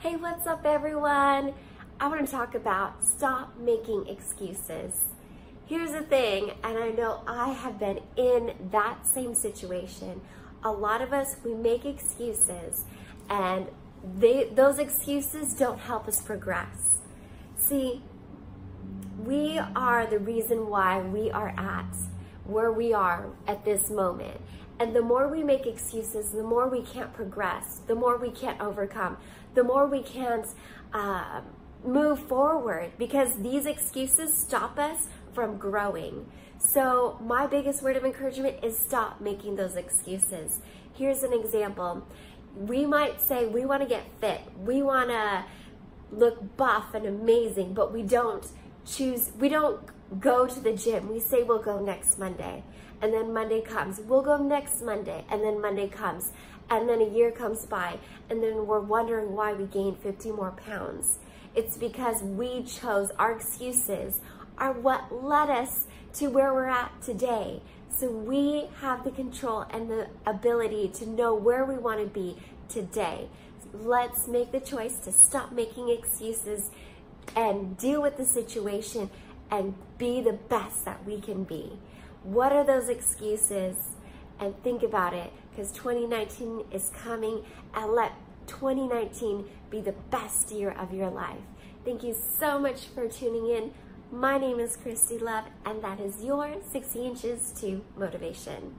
Hey, what's up, everyone? I want to talk about stop making excuses. Here's the thing, and I know I have been in that same situation. A lot of us, we make excuses, and they, those excuses don't help us progress. See, we are the reason why we are at where we are at this moment. And the more we make excuses, the more we can't progress, the more we can't overcome, the more we can't uh, move forward because these excuses stop us from growing. So, my biggest word of encouragement is stop making those excuses. Here's an example. We might say we want to get fit, we want to look buff and amazing, but we don't choose, we don't go to the gym. We say we'll go next Monday. And then Monday comes. We'll go next Monday. And then Monday comes. And then a year comes by. And then we're wondering why we gained 50 more pounds. It's because we chose our excuses are what led us to where we're at today. So we have the control and the ability to know where we want to be today. Let's make the choice to stop making excuses and deal with the situation and be the best that we can be. What are those excuses? And think about it because 2019 is coming and let 2019 be the best year of your life. Thank you so much for tuning in. My name is Christy Love, and that is your 60 Inches to Motivation.